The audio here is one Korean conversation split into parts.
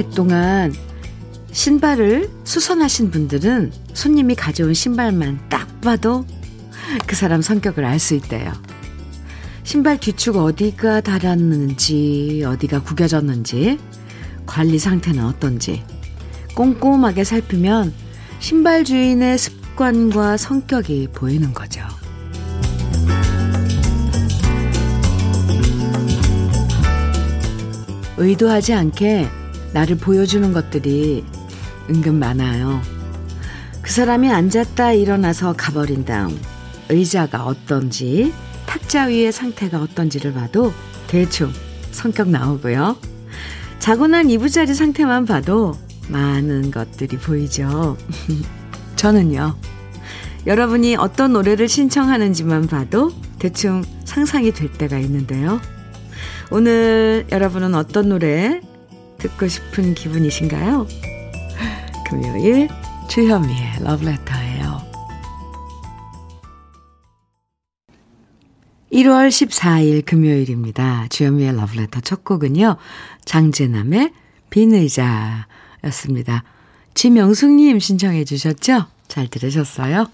오랫동안 신발을 수선하신 분들은 손님이 가져온 신발만 딱 봐도 그 사람 성격을 알 수 있대요. 신발 뒤축 어디가 닳았는지, 어디가 구겨졌는지, 관리 상태는 어떤지 꼼꼼하게 살피면 신발 주인의 습관과 성격이 보이는 거죠. 의도하지 않게 나를 보여주는 것들이 은근 많아요. 그 사람이 앉았다 일어나서 가버린 다음 의자가 어떤지 탁자 위의 상태가 어떤지를 봐도 대충 성격 나오고요. 자고 난 이부자리 상태만 봐도 많은 것들이 보이죠. 저는요. 여러분이 어떤 노래를 신청하는지만 봐도 대충 상상이 될 때가 있는데요. 오늘 여러분은 어떤 노래 듣고 싶은 기분이신가요? 금요일 주현미의 러브레터예요. 1월 14일 금요일입니다. 주현미의 러브레터 첫 곡은요. 장재남의 빈 의자였습니다. 지명숙님 신청해 주셨죠? 잘 들으셨어요?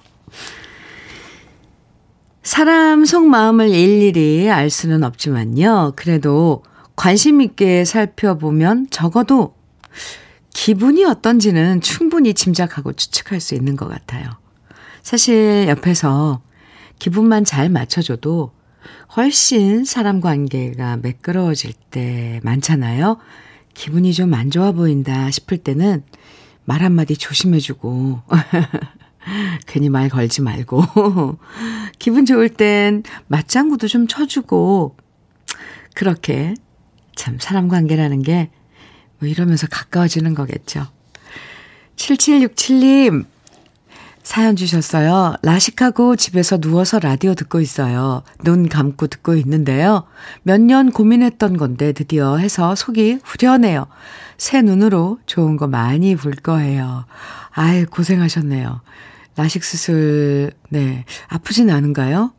사람 속마음을 일일이 알 수는 없지만요. 그래도 관심 있게 살펴보면 적어도 기분이 어떤지는 충분히 짐작하고 추측할 수 있는 것 같아요. 사실 옆에서 기분만 잘 맞춰줘도 훨씬 사람 관계가 매끄러워질 때 많잖아요. 기분이 좀 안 좋아 보인다 싶을 때는 말 한마디 조심해주고, 괜히 말 걸지 말고, 기분 좋을 땐 맞장구도 좀 쳐주고, 그렇게 참 사람 관계라는 게 뭐 이러면서 가까워지는 거겠죠. 7767님, 사연 주셨어요. 라식하고 집에서 누워서 라디오 듣고 있어요. 눈 감고 듣고 있는데요. 몇 년 고민했던 건데 드디어 해서 속이 후련해요. 새 눈으로 좋은 거 많이 볼 거예요. 아이, 고생하셨네요. 라식 수술, 네. 아프진 않은가요?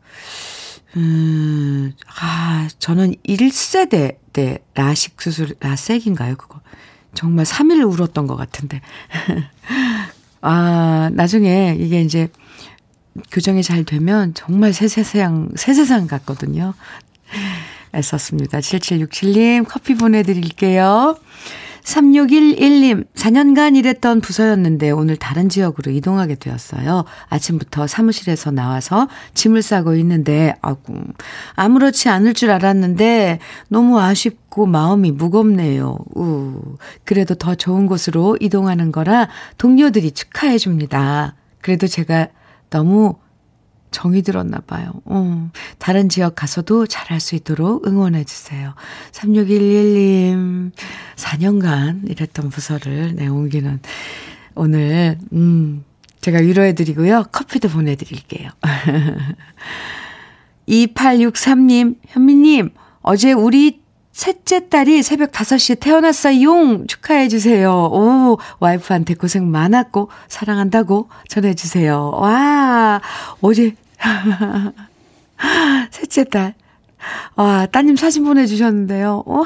음, 아, 저는 1세대 때 라식 수술, 라섹인가요, 그거? 정말 3일 울었던 것 같은데. 아, 나중에 이게 이제 교정이 잘 되면 정말 새 세상, 새 세상 같거든요. 애썼습니다. 7767님 커피 보내드릴게요. 3611님, 4년간 일했던 부서였는데 오늘 다른 지역으로 이동하게 되었어요. 아침부터 사무실에서 나와서 짐을 싸고 있는데, 아구, 아무렇지 않을 줄 알았는데 너무 아쉽고 마음이 무겁네요. 우, 그래도 더 좋은 곳으로 이동하는 거라 동료들이 축하해 줍니다. 그래도 제가 너무 정이 들었나 봐요. 음, 다른 지역 가서도 잘할 수 있도록 응원해 주세요. 3611님, 4년간 일했던 부서를 내 옮기는 오늘, 음, 제가 위로해 드리고요. 커피도 보내 드릴게요. 2863님, 현미 님, 어제 우리 셋째 딸이 새벽 5시에 태어났어요. 축하해 주세요. 오, 와이프한테 고생 많았고 사랑한다고 전해 주세요. 와, 어제 셋째 딸. 와, 따님 사진 보내 주셨는데요. 와.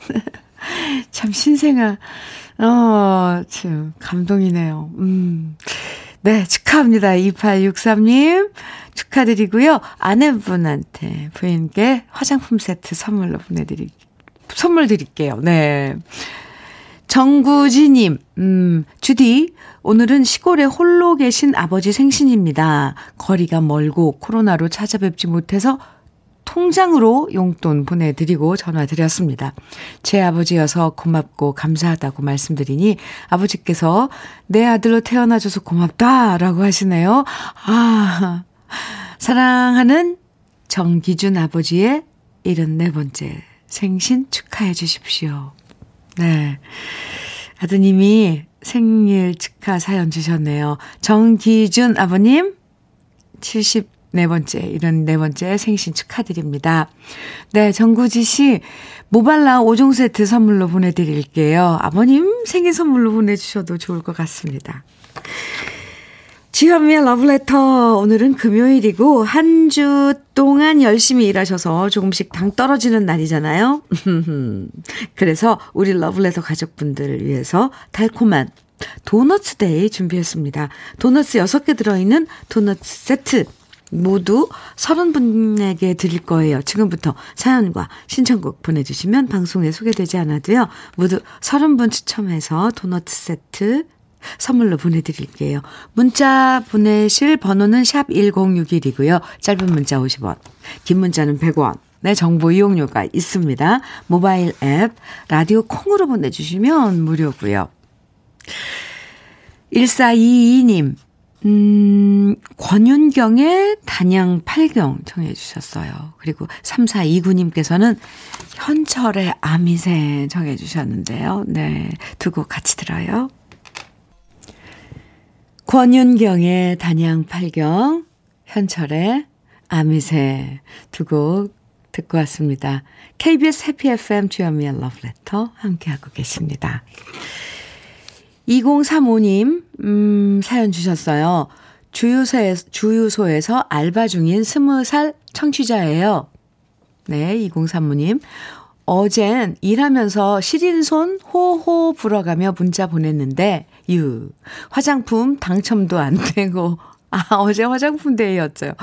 참 신생아. 어, 참 감동이네요. 음. 네, 축하합니다. 2863님. 축하드리고요. 아내분한테 부인께 화장품 세트 선물로 보내드리, 선물 드릴게요. 네. 정구지님, 음, 주디, 오늘은 시골에 홀로 계신 아버지 생신입니다. 거리가 멀고 코로나로 찾아뵙지 못해서 통장으로 용돈 보내드리고 전화드렸습니다. 제 아버지여서 고맙고 감사하다고 말씀드리니 아버지께서 내 아들로 태어나줘서 고맙다라고 하시네요. 아, 사랑하는 정기준 아버지의 74번째 생신 축하해 주십시오. 네. 아드님이 생일 축하 사연 주셨네요. 정기준 아버님, 74번째, 일흔네 번째 생신 축하드립니다. 네, 정구지 씨, 모발라 5종 세트 선물로 보내드릴게요. 아버님 생일 선물로 보내주셔도 좋을 것 같습니다. 지현미의 러브레터. 오늘은 금요일이고, 한 주 동안 열심히 일하셔서 조금씩 당 떨어지는 날이잖아요. 그래서 우리 러브레터 가족분들을 위해서 달콤한 도너츠 day 준비했습니다. 도너츠 6개 들어있는 도너츠 세트. 모두 30분에게 드릴 거예요. 지금부터 사연과 신청곡 보내주시면 방송에 소개되지 않아도요. 모두 30분 추첨해서 도너츠 세트 선물로 보내드릴게요. 문자 보내실 번호는 샵 1061이고요. 짧은 문자 50원, 긴 문자는 100원. 네, 정보 이용료가 있습니다. 모바일 앱, 라디오 콩으로 보내주시면 무료고요. 1422님, 음, 권윤경의 단양 팔경 청해 주셨어요. 그리고 3429님께서는 현철의 아미새 청해 주셨는데요. 네, 두 곡 같이 들어요. 권윤경의 단양 팔경, 현철의 아미새 두 곡 듣고 왔습니다. KBS 해피 FM 주현미의 러브레터 함께하고 계십니다. 2035님, 음, 사연 주셨어요. 주유소에, 주유소에서 알바 중인 20살 청취자예요. 네, 2035님. 어젠 일하면서 시린 손 호호 불어가며 문자 보냈는데, 유, 화장품 당첨도 안 되고, 아, 어제 화장품 데이였죠.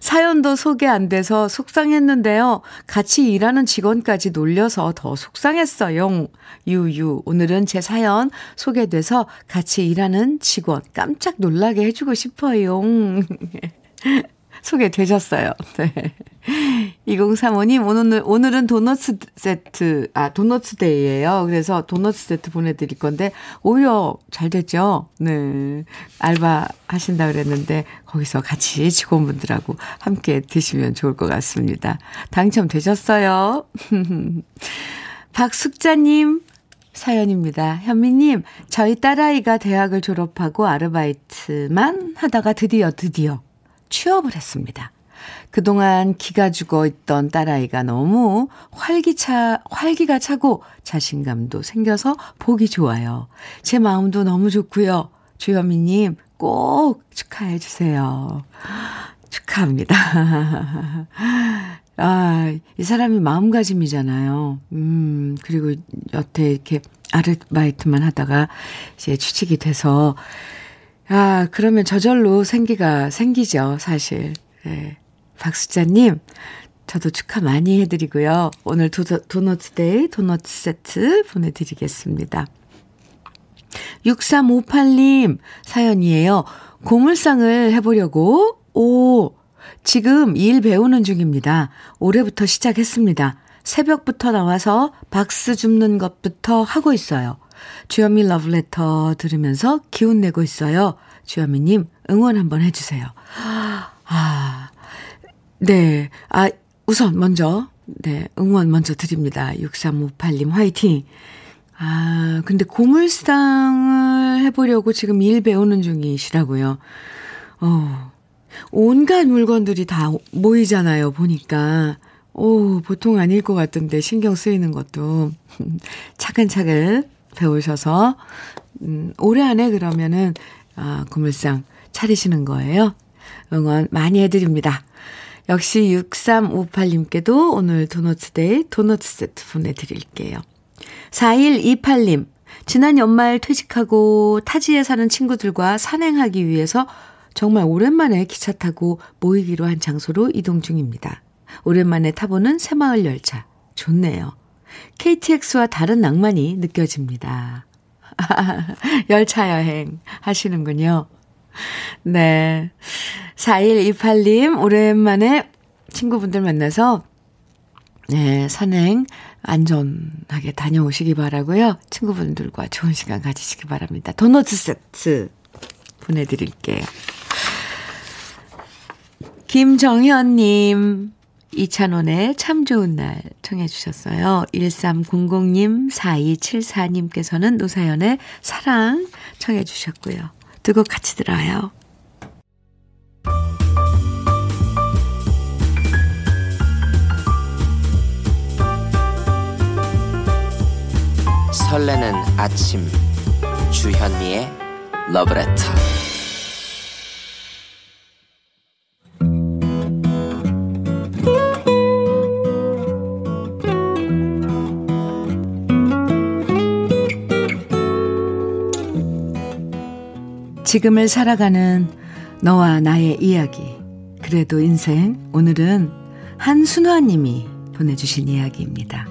사연도 소개 안 돼서 속상했는데요. 같이 일하는 직원까지 놀려서 더 속상했어요. 유유. 오늘은 제 사연 소개돼서 같이 일하는 직원 깜짝 놀라게 해주고 싶어요. 소개되셨어요. 네. 2035님, 오늘, 오늘은 도너츠 세트, 아, 도너츠 데이예요 그래서 도너츠 세트 보내드릴 건데, 오히려 잘 됐죠? 네. 알바 하신다 그랬는데, 거기서 같이 직원분들하고 함께 드시면 좋을 것 같습니다. 당첨되셨어요. 박숙자님, 사연입니다. 현미님, 저희 딸아이가 대학을 졸업하고 아르바이트만 하다가 드디어 드디어 취업을 했습니다. 그동안 기가 죽어 있던 딸아이가 너무 활기차, 활기가 차고 자신감도 생겨서 보기 좋아요. 제 마음도 너무 좋고요. 주현미님 꼭 축하해 주세요. 축하합니다. 아, 이 사람이 마음가짐이잖아요. 음, 그리고 여태 이렇게 아르바이트만 하다가 이제 취직이 돼서 아, 그러면 저절로 생기가 생기죠, 사실. 네. 박수자님, 저도 축하 많이 해드리고요. 오늘 도, 도너츠데이 도너츠 세트 보내드리겠습니다. 6358님 사연이에요. 고물상을 해보려고, 오, 지금 일 배우는 중입니다. 올해부터 시작했습니다. 새벽부터 나와서 박스 줍는 것부터 하고 있어요. 주현미 러브레터 들으면서 기운 내고 있어요. 주현미님 응원 한번 해주세요. 아, 네. 아, 우선 먼저, 네, 응원 먼저 드립니다. 6358님 화이팅! 아, 근데 고물상을 해보려고 지금 일 배우는 중이시라고요. 어, 온갖 물건들이 다 모이잖아요, 보니까. 오, 보통 아닐 것 같은데 신경 쓰이는 것도 차근차근 배우셔서, 음, 올해 안에 그러면은, 아, 고물상 차리시는 거예요. 응원 많이 해드립니다. 역시 6358님께도 오늘 도너츠데이 도너츠 세트 보내드릴게요. 4128님, 지난 연말 퇴직하고 타지에 사는 친구들과 산행하기 위해서 정말 오랜만에 기차 타고 모이기로 한 장소로 이동 중입니다. 오랜만에 타보는 새마을 열차. 좋네요. KTX와 다른 낭만이 느껴집니다. 열차 여행 하시는군요. 네. 4128님, 오랜만에 친구분들 만나서, 네, 산행 안전하게 다녀오시기 바라고요 친구분들과 좋은 시간 가지시기 바랍니다. 도너츠 세트 보내드릴게요. 김정현님, 이찬원의 참 좋은 날 청해 주셨어요. 1300님, 4274님께서는 노사연의 사랑 청해 주셨고요. 두 곡 같이 들어요. 설레는 아침 주현미의 러브레터 지금을 살아가는 너와 나의 이야기. 그래도 인생. 오늘은 한순화님이 보내주신 이야기입니다.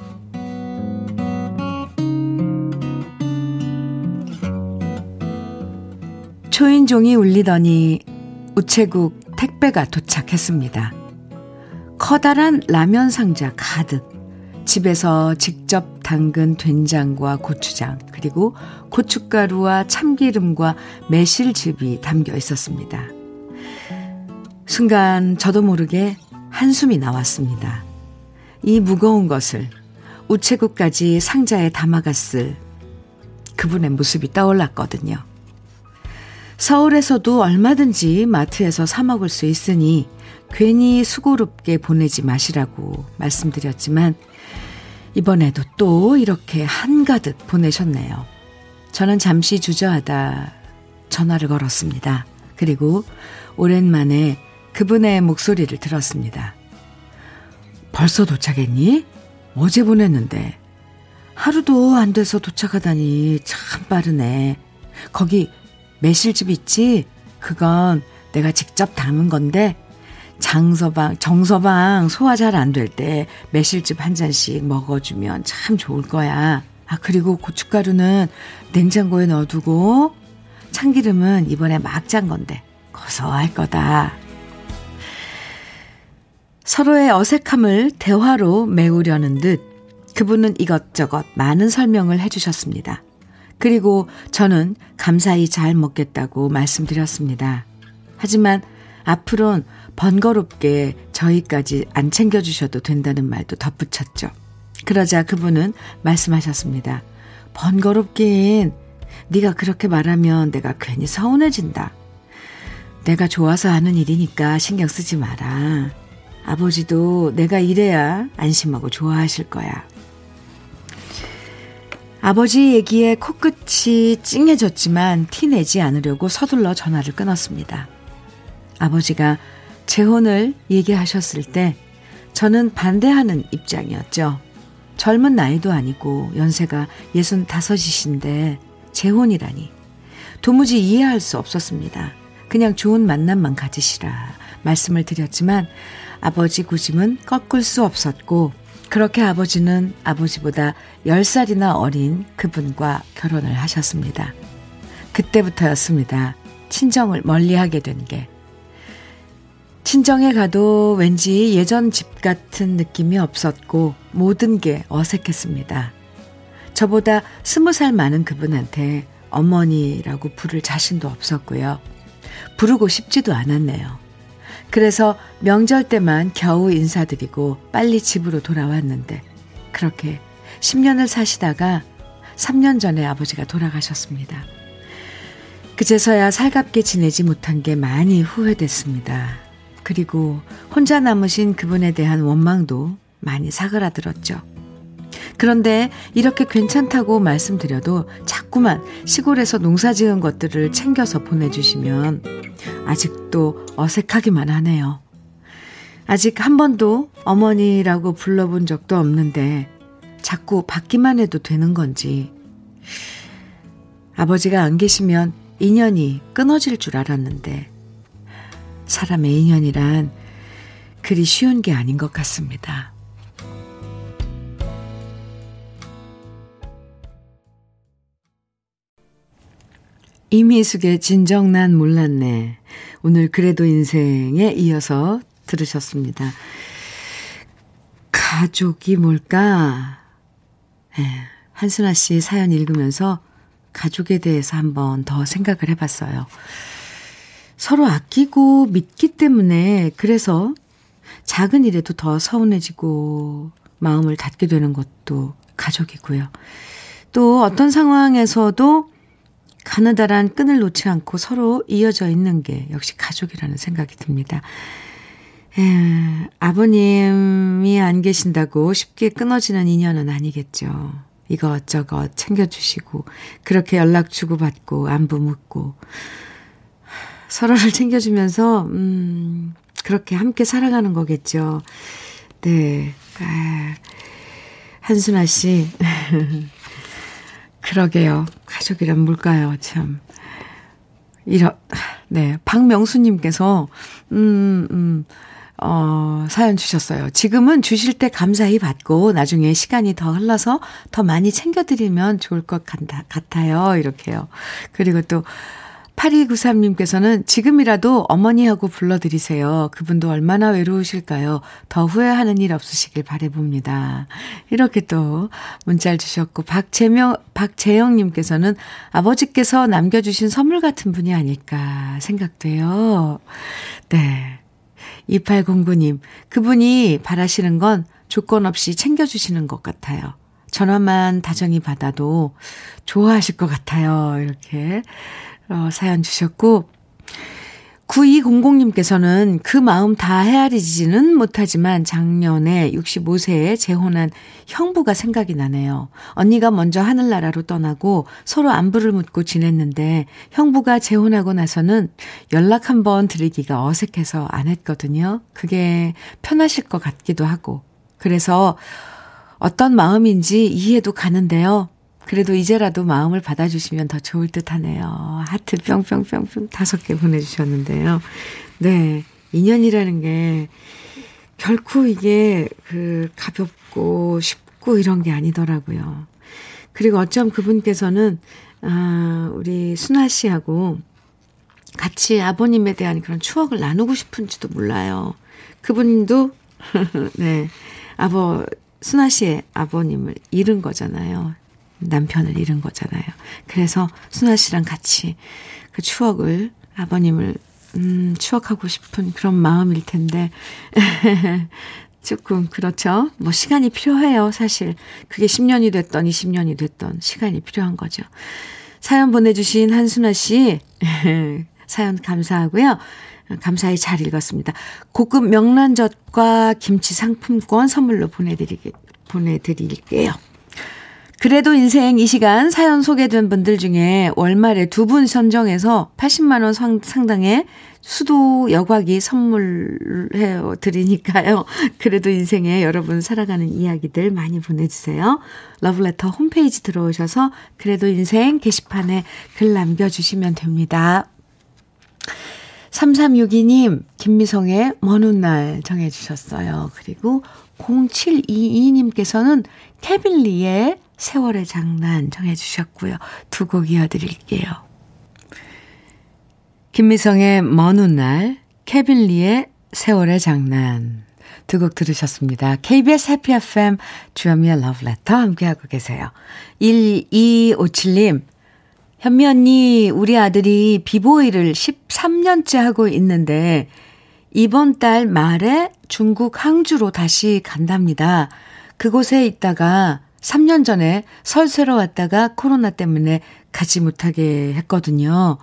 초인종이 울리더니 우체국 택배가 도착했습니다. 커다란 라면 상자 가득 집에서 직접 담근 된장과 고추장 그리고 고춧가루와 참기름과 매실즙이 담겨 있었습니다. 순간 저도 모르게 한숨이 나왔습니다. 이 무거운 것을 우체국까지 상자에 담아갔을 그분의 모습이 떠올랐거든요. 서울에서도 얼마든지 마트에서 사 먹을 수 있으니 괜히 수고롭게 보내지 마시라고 말씀드렸지만 이번에도 또 이렇게 한가득 보내셨네요. 저는 잠시 주저하다 전화를 걸었습니다. 그리고 오랜만에 그분의 목소리를 들었습니다. 벌써 도착했니? 어제 보냈는데. 하루도 안 돼서 도착하다니 참 빠르네. 거기 매실즙 있지? 그건 내가 직접 담은 건데 장서방, 정서방 소화 잘 안 될 때 매실즙 한 잔씩 먹어주면 참 좋을 거야. 아, 그리고 고춧가루는 냉장고에 넣어두고 참기름은 이번에 막 짠 건데 고소할 거다. 서로의 어색함을 대화로 메우려는 듯 그분은 이것저것 많은 설명을 해주셨습니다. 그리고 저는 감사히 잘 먹겠다고 말씀드렸습니다. 하지만 앞으론 번거롭게 저희까지 안 챙겨주셔도 된다는 말도 덧붙였죠. 그러자 그분은 말씀하셨습니다. 번거롭긴 네가 그렇게 말하면 내가 괜히 서운해진다. 내가 좋아서 하는 일이니까 신경 쓰지 마라. 아버지도 내가 이래야 안심하고 좋아하실 거야. 아버지 얘기에 코끝이 찡해졌지만 티 내지 않으려고 서둘러 전화를 끊었습니다. 아버지가 재혼을 얘기하셨을 때 저는 반대하는 입장이었죠. 젊은 나이도 아니고 연세가 65이신데 재혼이라니. 도무지 이해할 수 없었습니다. 그냥 좋은 만남만 가지시라 말씀을 드렸지만 아버지 구심은 꺾을 수 없었고 그렇게 아버지는 아버지보다 10살이나 어린 그분과 결혼을 하셨습니다. 그때부터였습니다. 친정을 멀리 하게 된 게. 친정에 가도 왠지 예전 집 같은 느낌이 없었고 모든 게 어색했습니다. 저보다 스무 살 많은 그분한테 어머니라고 부를 자신도 없었고요. 부르고 싶지도 않았네요. 그래서 명절 때만 겨우 인사드리고 빨리 집으로 돌아왔는데 그렇게 10년을 사시다가 3년 전에 아버지가 돌아가셨습니다. 그제서야 살갑게 지내지 못한 게 많이 후회됐습니다. 그리고 혼자 남으신 그분에 대한 원망도 많이 사그라들었죠. 그런데 이렇게 괜찮다고 말씀드려도 자꾸만 시골에서 농사 지은 것들을 챙겨서 보내주시면 아직도 어색하기만 하네요. 아직 한 번도 어머니라고 불러본 적도 없는데 자꾸 받기만 해도 되는 건지 아버지가 안 계시면 인연이 끊어질 줄 알았는데 사람의 인연이란 그리 쉬운 게 아닌 것 같습니다. 이미숙의 진정 난 몰랐네. 오늘 그래도 인생에 이어서 들으셨습니다. 가족이 뭘까? 네, 한순아 씨 사연 읽으면서 가족에 대해서 한번 더 생각을 해봤어요. 서로 아끼고 믿기 때문에 그래서 작은 일에도 더 서운해지고 마음을 닫게 되는 것도 가족이고요. 또 어떤 상황에서도 가느다란 끈을 놓지 않고 서로 이어져 있는 게 역시 가족이라는 생각이 듭니다. 에, 아버님이 안 계신다고 쉽게 끊어지는 인연은 아니겠죠. 이것저것 챙겨주시고, 그렇게 연락 주고받고, 안부 묻고, 서로를 챙겨주면서, 음, 그렇게 함께 살아가는 거겠죠. 네. 아, 한순아 씨. 그러게요. 가족이란 뭘까요? 참. 이런, 네, 박명수님께서, 음, 음, 어, 사연 주셨어요. 지금은 주실 때 감사히 받고 나중에 시간이 더 흘러서 더 많이 챙겨드리면 좋을 것 같아, 같아요. 이렇게요. 그리고 또, 8293님께서는 지금이라도 어머니하고 불러드리세요. 그분도 얼마나 외로우실까요? 더 후회하는 일 없으시길 바래봅니다. 이렇게 또 문자를 주셨고, 박재명, 박재영님께서는 아버지께서 남겨주신 선물 같은 분이 아닐까 생각돼요. 네. 2809님, 그분이 바라시는 건 조건 없이 챙겨주시는 것 같아요. 전화만 다정히 받아도 좋아하실 것 같아요. 이렇게 어, 사연 주셨고, 9200님께서는 그 마음 다 헤아리지는 못하지만 작년에 65세에 재혼한 형부가 생각이 나네요. 언니가 먼저 하늘나라로 떠나고 서로 안부를 묻고 지냈는데 형부가 재혼하고 나서는 연락 한번 드리기가 어색해서 안 했거든요. 그게 편하실 것 같기도 하고. 그래서 어떤 마음인지 이해도 가는데요. 그래도 이제라도 마음을 받아주시면 더 좋을 듯 하네요. 하트 뿅뿅뿅뿅 다섯 개 보내주셨는데요. 네. 인연이라는 게 결코 이게 그 가볍고 쉽고 이런 게 아니더라고요. 그리고 어쩜 그분께서는, 아, 우리 순아 씨하고 같이 아버님에 대한 그런 추억을 나누고 싶은지도 몰라요. 그분도, 네. 아버, 순아 씨의 아버님을 잃은 거잖아요. 남편을 잃은 거잖아요. 그래서 순아 씨랑 같이 그 추억을 아버님을 음, 추억하고 싶은 그런 마음일 텐데 조금 그렇죠. 뭐 시간이 필요해요, 사실. 그게 10년이 됐던 20년이 됐던 시간이 필요한 거죠. 사연 보내주신 한순아 씨 사연 감사하고요. 감사히 잘 읽었습니다. 고급 명란젓과 김치 상품권 선물로 보내드리게, 보내드릴게요. 그래도 인생 이 시간 사연 소개된 분들 중에 월말에 두 분 선정해서 80만원 상당의 수도 여과기 선물해 드리니까요. 그래도 인생에 여러분 살아가는 이야기들 많이 보내주세요. 러브레터 홈페이지 들어오셔서 그래도 인생 게시판에 글 남겨주시면 됩니다. 3362님, 김미성의 먼 훗날 정해주셨어요. 그리고 0722님께서는 케빌리의 세월의 장난 정해 주셨고요. 두 곡 이어드릴게요. 김미성의 먼 훗날, 케빌리의 세월의 장난 두 곡 들으셨습니다. KBS 해피 FM 주현미의 러브레터 함께하고 계세요. 1257님 현미 언니 우리 아들이 비보이를 13년째 하고 있는데 이번 달 말에 중국 항주로 다시 간답니다. 그곳에 있다가 3년 전에 설새로 왔다가 코로나 때문에 가지 못하게 했거든요.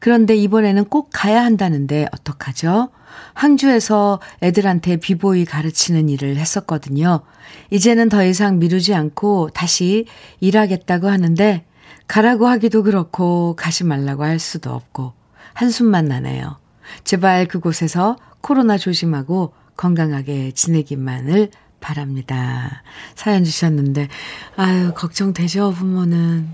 그런데 이번에는 꼭 가야 한다는데 어떡하죠? 항주에서 애들한테 비보이 가르치는 일을 했었거든요. 이제는 더 이상 미루지 않고 다시 일하겠다고 하는데 가라고 하기도 그렇고 가지 말라고 할 수도 없고 한숨만 나네요. 제발 그곳에서 코로나 조심하고 건강하게 지내기만을 바랍니다. 사연 주셨는데, 아유, 걱정되죠, 부모는.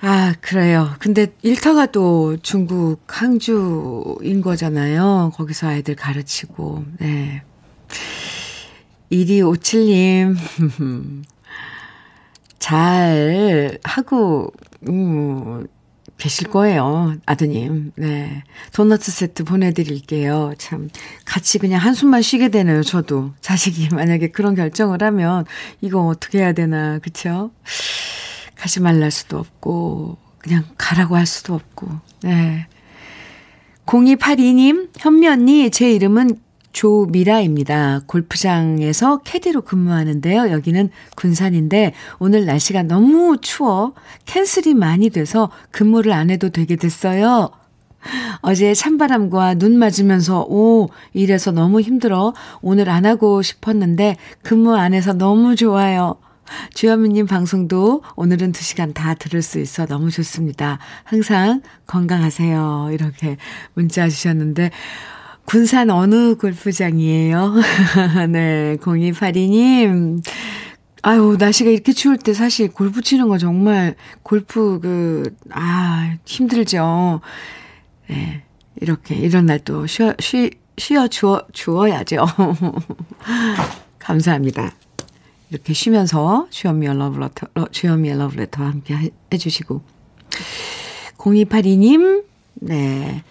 아, 그래요. 근데 일터가 또 중국 항주인 거잖아요. 거기서 아이들 가르치고, 네. 1257님, 잘 하고, 음, 계실 거예요. 아드님. 네. 도너츠 세트 보내드릴게요. 참, 같이 그냥 한숨만 쉬게 되네요. 저도. 자식이 만약에 그런 결정을 하면, 이거 어떻게 해야 되나. 그쵸? 가지 말랄 수도 없고, 그냥 가라고 할 수도 없고. 네. 0282님, 현미 언니, 제 이름은 조미라입니다. 골프장에서 캐디로 근무하는데요. 여기는 군산인데 오늘 날씨가 너무 추워 캔슬이 많이 돼서 근무를 안 해도 되게 됐어요. 어제 찬바람과 눈 맞으면서 오 이래서 너무 힘들어 오늘 안 하고 싶었는데 근무 안 해서 너무 좋아요. 주현미님 방송도 오늘은 2시간 다 들을 수 있어 너무 좋습니다. 항상 건강하세요. 이렇게 문자 주셨는데 군산 어느 골프장이에요? 네, 0282님. 아유, 날씨가 이렇게 추울 때 사실 골프 치는 거 정말, 골프 그, 아, 힘들죠. 예. 네, 이렇게, 이런 날 또 쉬어, 쉬, 쉬어 주어, 주어야죠. 감사합니다. 이렇게 쉬면서 주현미의 러브레터, 주현미의 러브레터와 함께 해주시고. 0282님, 네.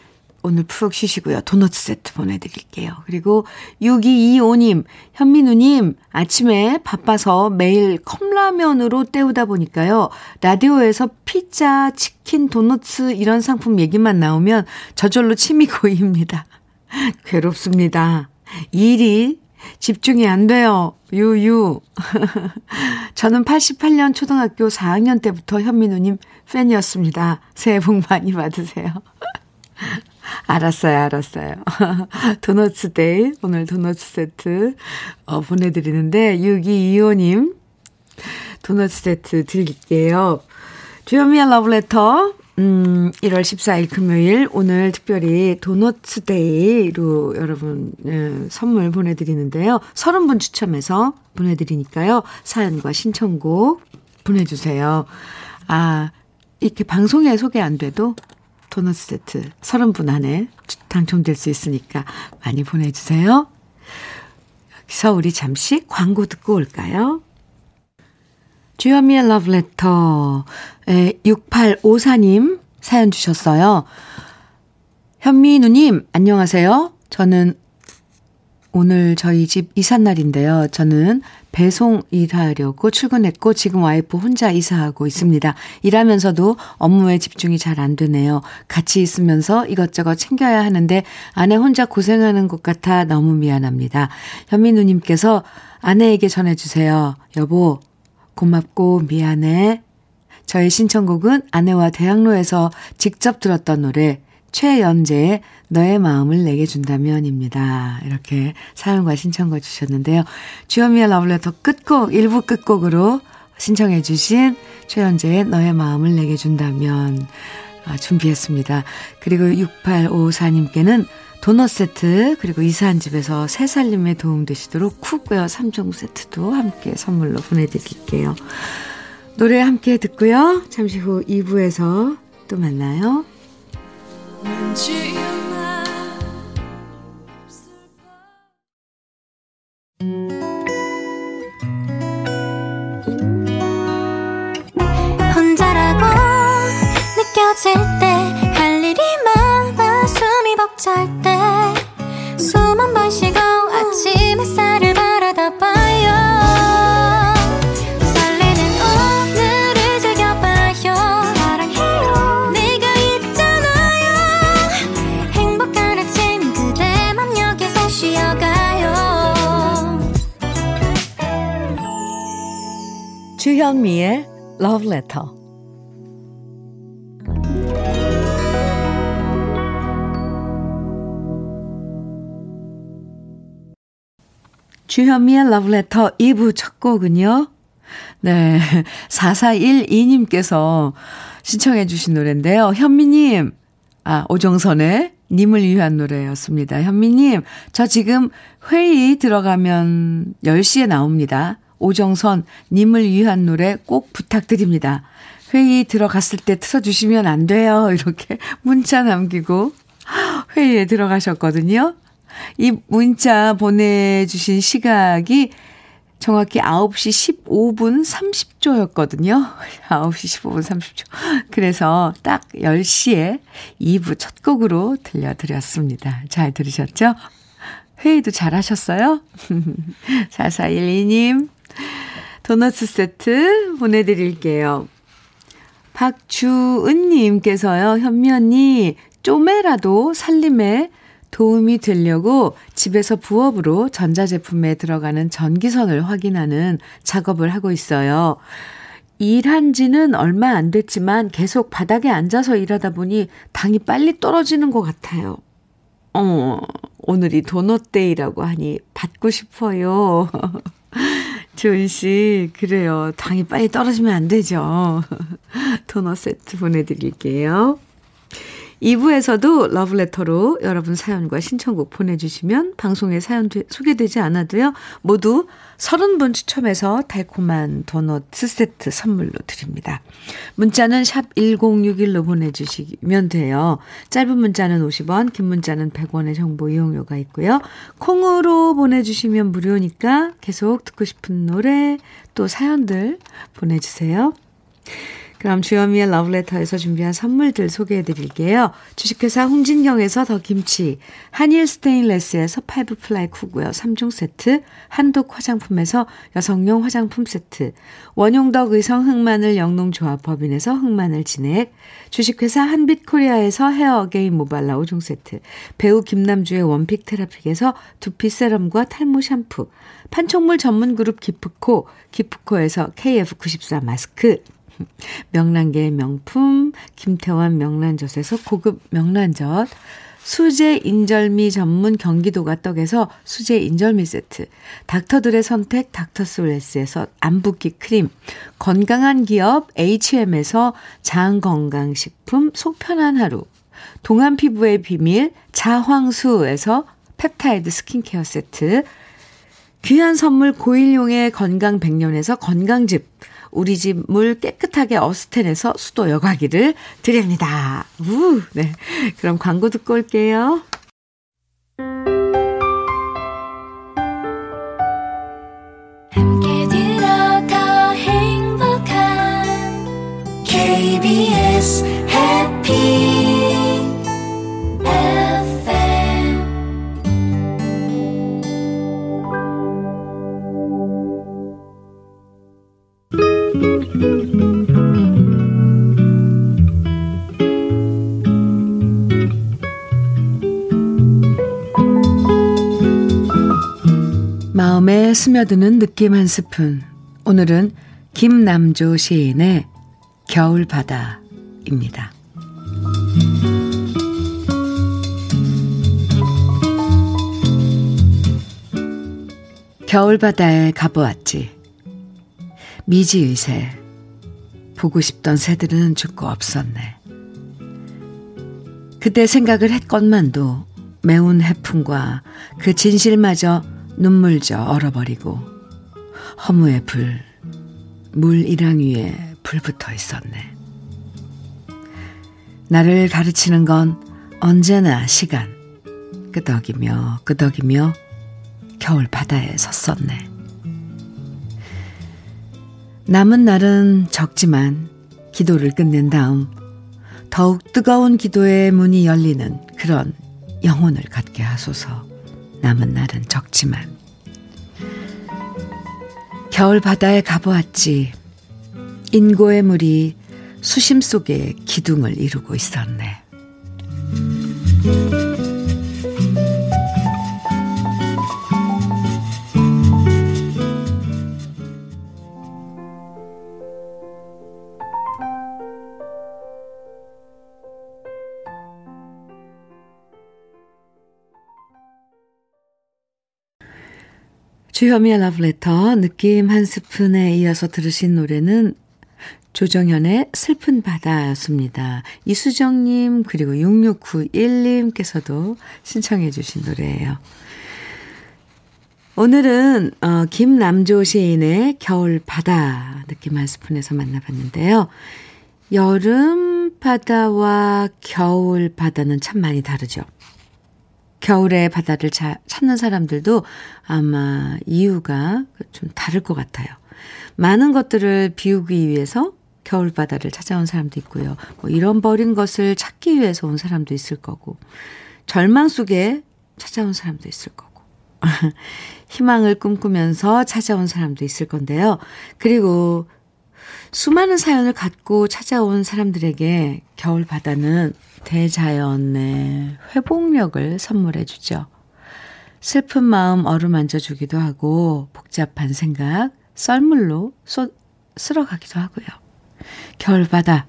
오늘 푹 쉬시고요. 도넛 세트 보내드릴게요. 그리고 6225님, 현민우님, 아침에 바빠서 매일 컵라면으로 때우다 보니까요. 라디오에서 피자, 치킨, 도넛 이런 상품 얘기만 나오면 저절로 침이 고입니다. 괴롭습니다. 일이 집중이 안 돼요. 유유. 저는 88년 초등학교 4학년 때부터 현미 누님 팬이었습니다. 새해 복 많이 받으세요. 알았어요, 알았어요. 도너츠 day, 오늘 도너츠 세트, 어, 보내드리는데, 6225님, 도너츠 세트 드릴게요. 주현미의 러브레터, 음, 1월 14일 금요일, 오늘 특별히 도너츠 day로 여러분, 예, 선물 보내드리는데요. 30분 추첨해서 보내드리니까요. 사연과 신청곡 보내주세요. 아, 이렇게 방송에 소개 안 돼도 도넛 세트 30분 안에 당첨될 수 있으니까 많이 보내주세요. 여기서 우리 잠시 광고 듣고 올까요? 주현미의 러브레터 6854님 사연 주셨어요. 현미 누님 안녕하세요. 저는 오늘 저희 집 이삿날인데요. 저는 배송 일하려고 출근했고 지금 와이프 혼자 이사하고 있습니다. 일하면서도 업무에 집중이 잘 안 되네요. 같이 있으면서 이것저것 챙겨야 하는데 아내 혼자 고생하는 것 같아 너무 미안합니다. 현미 누님께서 아내에게 전해주세요. 여보, 고맙고 미안해. 저의 신청곡은 아내와 대학로에서 직접 들었던 노래 최연재의 너의 마음을 내게 준다면입니다. 이렇게 사연과 신청곡 주셨는데요. 주현미의 러블레터 끝곡, 1부 끝곡으로 신청해 주신 최연재의 너의 마음을 내게 준다면 아, 준비했습니다. 그리고 6854님께는 도넛 세트 그리고 이사한 집에서 새 살림에 도움되시도록 cookware 3종 세트도 함께 선물로 보내드릴게요. 노래 함께 듣고요. 잠시 후 2부에서 또 만나요. 때한번 쉬고 아침 햇살을 바라다 봐 주현미의 Love Letter. 주현미의 Love Letter 2부 첫 곡은요. 네. 4412님께서 신청해 주신 노래인데요. 현미님, 아, 오정선의 님을 위한 노래였습니다. 현미님, 저 지금 회의 들어가면 10시에 나옵니다. 오정선, 님을 위한 노래 꼭 부탁드립니다. 회의 들어갔을 때 틀어주시면 안 돼요. 이렇게 문자 남기고 회의에 들어가셨거든요. 이 문자 보내주신 시각이 정확히 9시 15분 30초였거든요. 9시 15분 30초. 그래서 딱 10시에 2부 첫 곡으로 들려드렸습니다. 잘 들으셨죠? 회의도 잘 하셨어요? 4412님, 도너츠 세트 보내드릴게요. 박주은님께서요, 현미 언니, 쪼매라도 살림에 도움이 되려고 집에서 부업으로 전자제품에 들어가는 전기선을 확인하는 작업을 하고 있어요. 일한 지는 얼마 안 됐지만 계속 바닥에 앉아서 일하다 보니 당이 빨리 떨어지는 것 같아요. 어, 오늘이 도넛데이라고 하니 받고 싶어요. 조은 씨, 그래요. 당이 빨리 떨어지면 안 되죠. 도넛 세트 보내드릴게요. 2부에서도 러브레터로 여러분 사연과 신청곡 보내주시면 방송에 사연 소개되지 않아도요. 모두 30분 추첨해서 달콤한 도넛 세트 선물로 드립니다. 문자는 샵 1061로 보내주시면 돼요. 짧은 문자는 50원, 긴 문자는 100원의 정보 이용료가 있고요. 콩으로 보내주시면 무료니까 계속 듣고 싶은 노래 또 사연들 보내주세요. 그럼 주현미의 러브레터에서 준비한 선물들 소개해 드릴게요. 주식회사 홍진경에서 더 김치, 한일 스테인레스에서 five ply cookware 3종 세트, 한독 화장품에서 여성용 화장품 세트, 원용덕 의성 흑마늘 영농조합 법인에서 흑마늘 진액, 주식회사 한빛코리아에서 헤어 게임 모발라 5종 세트, 배우 김남주의 원픽 테라픽에서 두피 세럼과 탈모 샴푸, 판촉물 전문 그룹 기프코, 기프코에서 KF94 마스크, 명란계의 명품 김태환 명란젓에서 고급 명란젓 수제 인절미 전문 경기도가 떡에서 수제 인절미 세트 닥터들의 선택 닥터스웰스에서 안붓기 크림 건강한 기업 H&M에서 장건강식품 속편한 하루 동안 피부의 비밀 자황수에서 펩타이드 스킨케어 세트 귀한 선물 고일용의 건강 백년에서 건강즙 우리 집 물 깨끗하게 어스텐에서 수도 여과기를 드립니다. 우, 네. 그럼 광고 듣고 올게요. KBS 해피 마음에 스며드는 느낌 한 스푼. 오늘은 김남조 시인의 겨울바다입니다. 겨울바다에 가보았지. 미지의 새. 보고 싶던 새들은 죽고 없었네. 그때 생각을 했건만도 매운 해풍과 그 진실마저 눈물져 얼어버리고 허무의 불, 물 일항 위에 불 붙어 있었네. 나를 가르치는 건 언제나 시간. 끄덕이며 끄덕이며 겨울 바다에 섰었네. 남은 날은 적지만 기도를 끝낸 다음 더욱 뜨거운 기도의 문이 열리는 그런 영혼을 갖게 하소서. 남은 날은 적지만 겨울 바다에 가보았지. 인고의 물이 수심 속에 기둥을 이루고 있었네. 주현미의 러브레터 느낌 한 스푼에 이어서 들으신 노래는 조정현의 슬픈 바다였습니다. 이수정님 그리고 6691님께서도 신청해 주신 노래예요. 오늘은 어, 김남조 시인의 겨울 바다 느낌 한 스푼에서 만나봤는데요. 여름 바다와 겨울 바다는 참 많이 다르죠. 겨울에 바다를 자, 찾는 사람들도 아마 이유가 좀 다를 것 같아요. 많은 것들을 비우기 위해서 겨울 바다를 찾아온 사람도 있고요. 뭐 이런 버린 것을 찾기 위해서 온 사람도 있을 거고, 절망 속에 찾아온 사람도 있을 거고, 희망을 꿈꾸면서 찾아온 사람도 있을 건데요. 그리고 수많은 사연을 갖고 찾아온 사람들에게 겨울 바다는 대자연의 회복력을 선물해 주죠. 슬픈 마음 어루만져 주기도 하고 복잡한 생각 썰물로 쏟, 쓸어가기도 하고요. 겨울바다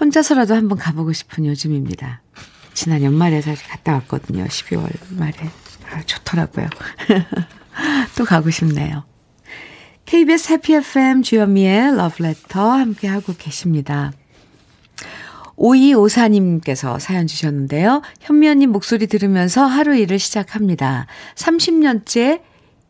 혼자서라도 한번 가보고 싶은 요즘입니다. 지난 연말에 사실 갔다 왔거든요. 12월 말에. 아, 좋더라고요. 또 가고 싶네요. KBS 해피 FM 주현미의 러브레터 함께하고 계십니다. 5254님께서 사연 주셨는데요. 현미 언님 목소리 들으면서 하루 일을 시작합니다. 30년째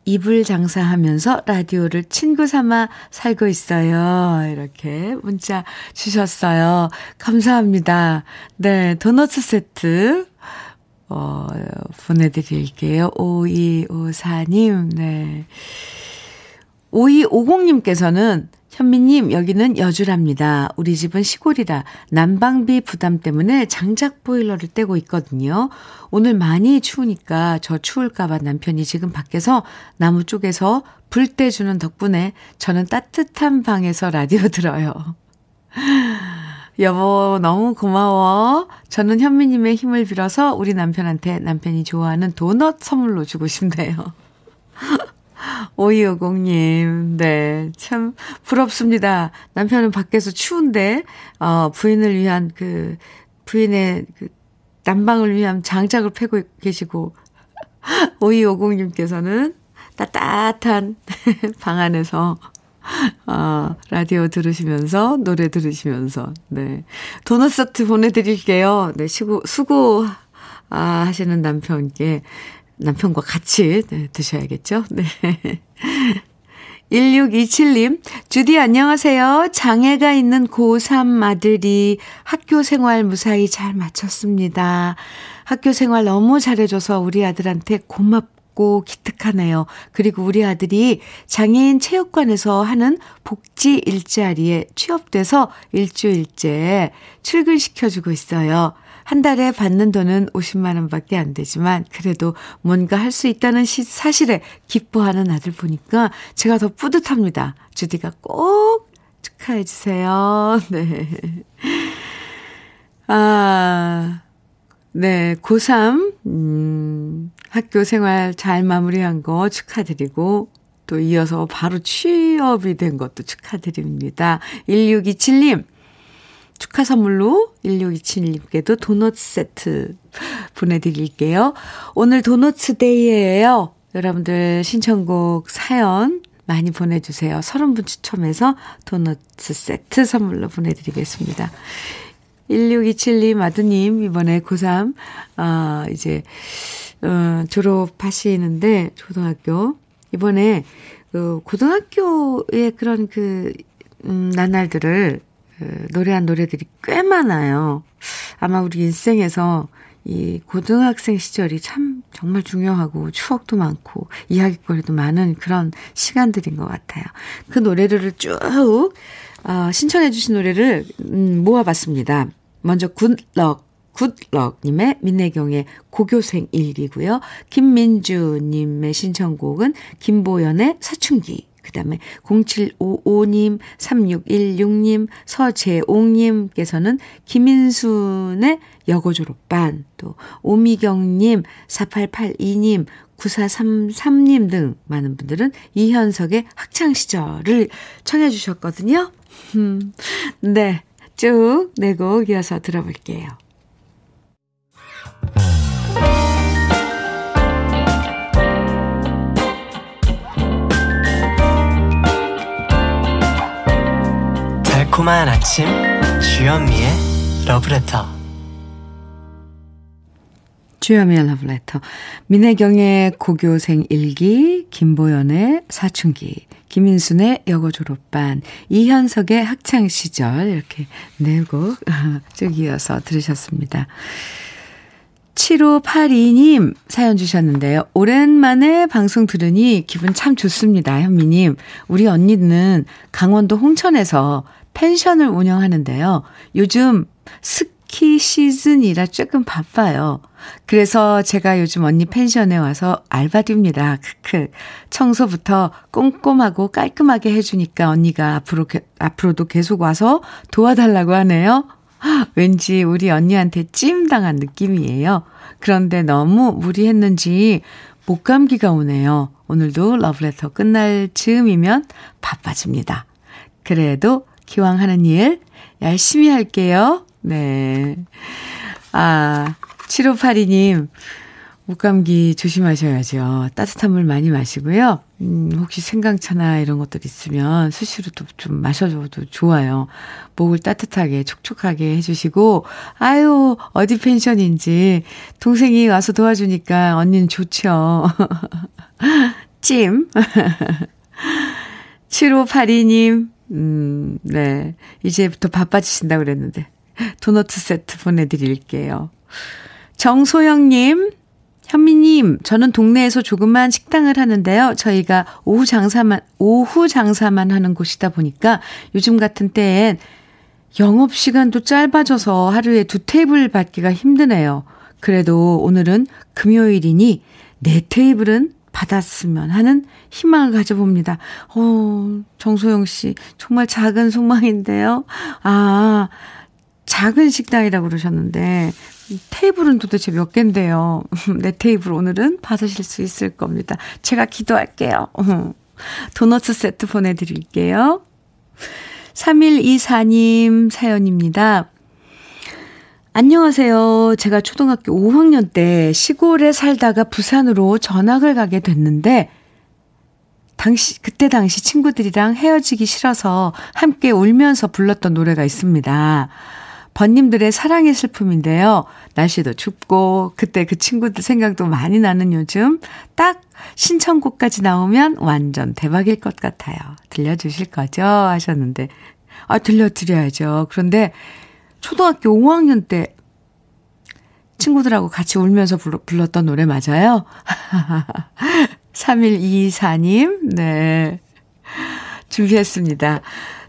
이불 장사하면서 라디오를 친구 삼아 살고 있어요. 이렇게 문자 주셨어요. 감사합니다. 네, 도너츠 세트, 어, 보내드릴게요. 5254님, 네. 5250님께서는 현미님, 여기는 여주랍니다. 우리 집은 시골이라 난방비 부담 때문에 장작 보일러를 떼고 있거든요. 오늘 많이 추우니까 저 추울까봐 남편이 지금 밖에서 나무 쪽에서 불 떼주는 덕분에 저는 따뜻한 방에서 라디오 들어요. 여보, 너무 고마워. 저는 현미님의 힘을 빌어서 우리 남편한테 남편이 좋아하는 도넛 선물로 주고 싶네요. 5250님, 네, 참 부럽습니다. 남편은 밖에서 추운데, 어, 부인을 위한 그, 부인의 그, 난방을 위한 장작을 패고 계시고, 5250님께서는 따뜻한 방 안에서, 어, 라디오 들으시면서, 노래 들으시면서, 네. 도넛 세트 보내드릴게요. 네, 수고, 수고, 아, 하시는 남편께 남편과 같이 네, 드셔야겠죠? 네. 1627님, 주디 안녕하세요. 장애가 있는 고3 아들이 학교 생활 무사히 잘 마쳤습니다. 학교 생활 너무 잘해줘서 우리 아들한테 고맙고 기특하네요. 그리고 우리 아들이 장애인 체육관에서 하는 복지 일자리에 취업돼서 일주일째 출근시켜주고 있어요. 한 달에 받는 돈은 50만 원밖에 안 되지만 그래도 뭔가 할 수 있다는 시, 사실에 기뻐하는 아들 보니까 제가 더 뿌듯합니다. 주디가 꼭 축하해 주세요. 네. 아, 네, 고3, 음, 학교 생활 잘 마무리한 거 축하드리고, 또 이어서 바로 취업이 된 것도 축하드립니다. 1627님, 축하 선물로 1627님께도 도넛 세트 보내드릴게요. 오늘 도넛 데이예요. 여러분들 신청곡 사연 많이 보내주세요. 30분 추첨해서 도넛 세트 선물로 보내드리겠습니다. 1627님, 아드님, 이번에 고3, 아, 이제, 어, 졸업하시는데, 초등학교. 이번에, 그, 고등학교의 그런 그, 음, 나날들을 그 노래한 노래들이 꽤 많아요. 아마 우리 인생에서 이 고등학생 시절이 참 정말 중요하고 추억도 많고 이야기거리도 많은 그런 시간들인 것 같아요. 그 노래를 쭉 어, 신청해 주신 노래를 음, 모아봤습니다. 먼저 굿럭 굿럭님의 민혜경의 고교생 일기고요. 김민주님의 신청곡은 김보연의 사춘기 그 다음에 0755님, 3616님, 서재옥님께서는 김인순의 여고 졸업반, 또 오미경님, 4882님, 9433님 등 많은 분들은 이현석의 학창시절을 청해 주셨거든요. 음, 네, 쭉 네 곡 이어서 들어볼게요. 달콤한 아침 주현미의 러브레터 주현미의 러브레터 민혜경의 고교생 일기 김보연의 사춘기 김인순의 여고 졸업반 이현석의 학창시절 이렇게 네곡 쭉 이어서 들으셨습니다. 7582님 사연 주셨는데요. 오랜만에 방송 들으니 기분 참 좋습니다. 현미님. 우리 언니는 강원도 홍천에서 펜션을 운영하는데요. 요즘 스키 시즌이라 조금 바빠요. 그래서 제가 요즘 언니 펜션에 와서 알바 듭니다. 크크. 청소부터 꼼꼼하고 깔끔하게 해주니까 언니가 앞으로, 앞으로도 계속 와서 도와달라고 하네요. 왠지 우리 언니한테 찜당한 느낌이에요. 그런데 너무 무리했는지 목감기가 오네요. 오늘도 러브레터 끝날 즈음이면 바빠집니다. 그래도 기왕 하는 일 열심히 할게요. 네. 아, 7582님. 목감기 조심하셔야죠. 따뜻한 물 많이 마시고요. 음, 혹시 생강차나 이런 것들 있으면 수시로도 좀 마셔줘도 좋아요. 목을 따뜻하게 촉촉하게 해주시고, 아유, 어디 펜션인지 동생이 와서 도와주니까 언니는 좋죠. 찜. 7582님, 음, 네. 이제부터 바빠지신다고 그랬는데. 도너트 세트 보내드릴게요. 정소영님, 현미님, 저는 동네에서 조그만 식당을 하는데요. 저희가 오후 장사만, 오후 장사만 하는 곳이다 보니까 요즘 같은 때엔 영업시간도 짧아져서 하루에 두 테이블 받기가 힘드네요. 그래도 오늘은 금요일이니 네 테이블은 받았으면 하는 희망을 가져봅니다. 어, 정소영 씨, 정말 작은 소망인데요. 아, 작은 식당이라고 그러셨는데, 테이블은 도대체 몇 개인데요. 네 테이블 오늘은 받으실 수 있을 겁니다. 제가 기도할게요. 도너츠 세트 보내드릴게요. 3124님 사연입니다. 안녕하세요. 제가 초등학교 5학년 때 시골에 살다가 부산으로 전학을 가게 됐는데, 당시, 그때 당시 친구들이랑 헤어지기 싫어서 함께 울면서 불렀던 노래가 있습니다. 번님들의 사랑의 슬픔인데요. 날씨도 춥고, 그때 그 친구들 생각도 많이 나는 요즘, 딱 신청곡까지 나오면 완전 대박일 것 같아요. 들려주실 거죠? 하셨는데, 아, 들려드려야죠. 그런데 초등학교 5학년 때 친구들하고 같이 울면서 불렀던 노래 맞아요? 3124님, 네. 준비했습니다.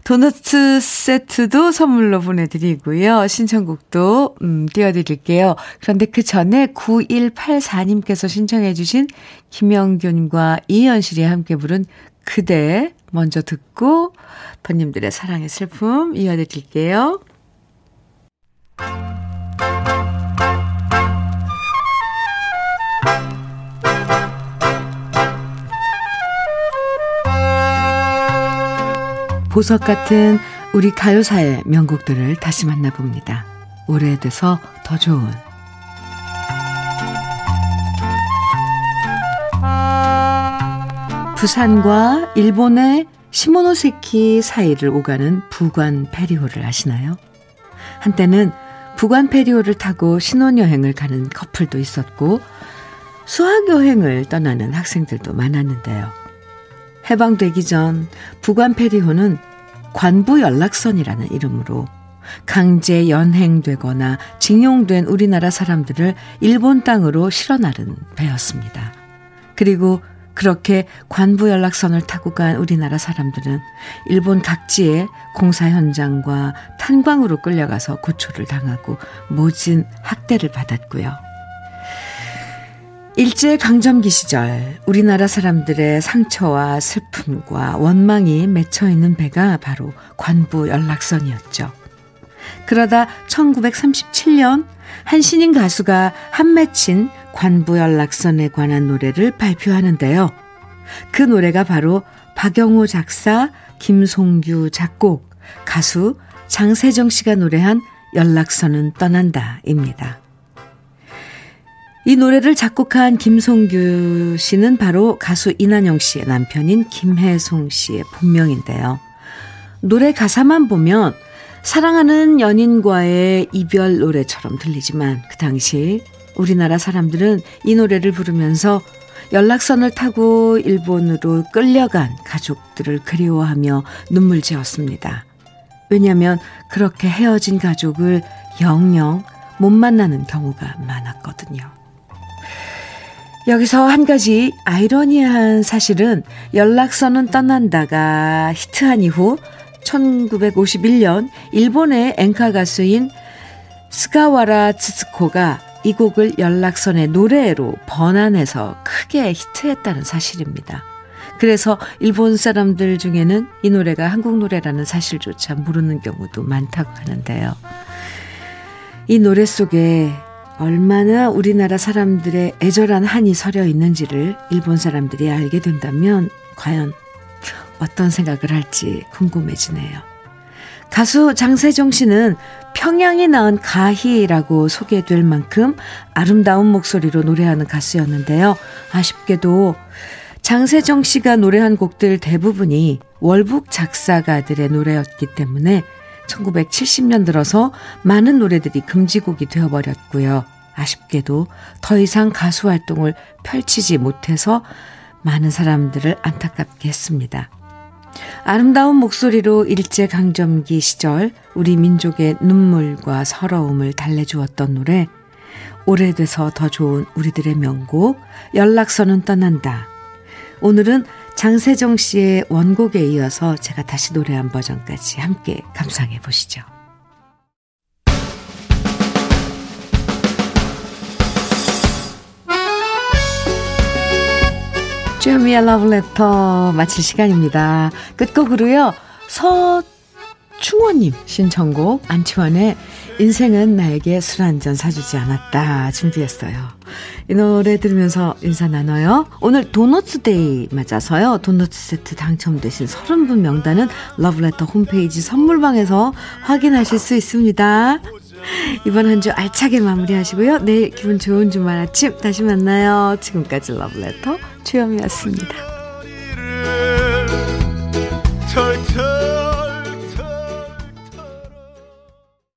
도너츠 세트도 선물로 보내드리고요. 신청곡도, 음, 띄워드릴게요. 그런데 그 전에 9184님께서 신청해주신 김영균과 이현실이 함께 부른 그대 먼저 듣고, 번님들의 사랑의 슬픔 이어드릴게요. 보석 같은 우리 가요사의 명곡들을 다시 만나봅니다. 오래돼서 더 좋은 부산과 일본의 시모노세키 사이를 오가는 부관 페리호를 아시나요? 한때는 부관 페리호를 타고 신혼여행을 가는 커플도 있었고 수학여행을 떠나는 학생들도 많았는데요. 해방되기 전 부관 페리호는 관부 연락선이라는 이름으로 강제 연행되거나 징용된 우리나라 사람들을 일본 땅으로 실어 나른 배였습니다. 그리고 그렇게 관부 연락선을 타고 간 우리나라 사람들은 일본 각지의 공사 현장과 탄광으로 끌려가서 고초를 당하고 모진 학대를 받았고요. 일제 강점기 시절 우리나라 사람들의 상처와 슬픔과 원망이 맺혀 있는 배가 바로 관부 연락선이었죠. 그러다 1937년 한 신인 가수가 한 맺힌 관부 연락선에 관한 노래를 발표하는데요. 그 노래가 바로 박영호 작사, 김송규 작곡, 가수 장세정 씨가 노래한 연락선은 떠난다입니다. 이 노래를 작곡한 김송규 씨는 바로 가수 이난영 씨의 남편인 김혜송 씨의 본명인데요. 노래 가사만 보면 사랑하는 연인과의 이별 노래처럼 들리지만 그 당시 우리나라 사람들은 이 노래를 부르면서 연락선을 타고 일본으로 끌려간 가족들을 그리워하며 눈물 지었습니다. 왜냐하면 그렇게 헤어진 가족을 영영 못 만나는 경우가 많았거든요. 여기서 한 가지 아이러니한 사실은 연락선은 떠난다가 히트한 이후 1951년 일본의 엔카 가수인 스가와라 츠츠코가 이 곡을 연락선의 노래로 번안해서 크게 히트했다는 사실입니다. 그래서 일본 사람들 중에는 이 노래가 한국 노래라는 사실조차 모르는 경우도 많다고 하는데요. 이 노래 속에 얼마나 우리나라 사람들의 애절한 한이 서려 있는지를 일본 사람들이 알게 된다면 과연 어떤 생각을 할지 궁금해지네요. 가수 장세정 씨는 평양이 낳은 가희라고 소개될 만큼 아름다운 목소리로 노래하는 가수였는데요. 아쉽게도 장세정 씨가 노래한 곡들 대부분이 월북 작사가들의 노래였기 때문에 1970년 들어서 많은 노래들이 금지곡이 되어버렸고요. 아쉽게도 더 이상 가수 활동을 펼치지 못해서 많은 사람들을 안타깝게 했습니다. 아름다운 목소리로 일제강점기 시절 우리 민족의 눈물과 서러움을 달래주었던 노래, 오래돼서 더 좋은 우리들의 명곡, 연락서는 떠난다. 오늘은 장세정 씨의 원곡에 이어서 제가 다시 노래한 버전까지 함께 감상해 보시죠. 주현미의 러브레터 마칠 시간입니다. 끝곡으로요. 서충원님 신청곡 안치환의 인생은 나에게 술 한 잔 사주지 않았다 준비했어요. 이 노래 들으면서 인사 나눠요. 오늘 도너츠 day 맞아서요. 도너츠 세트 당첨되신 30분 명단은 러브레터 홈페이지 선물방에서 확인하실 수 있습니다. 이번 한 주 알차게 마무리하시고요. 내일 기분 좋은 주말 아침 다시 만나요. 지금까지 러브레터 주현미였습니다.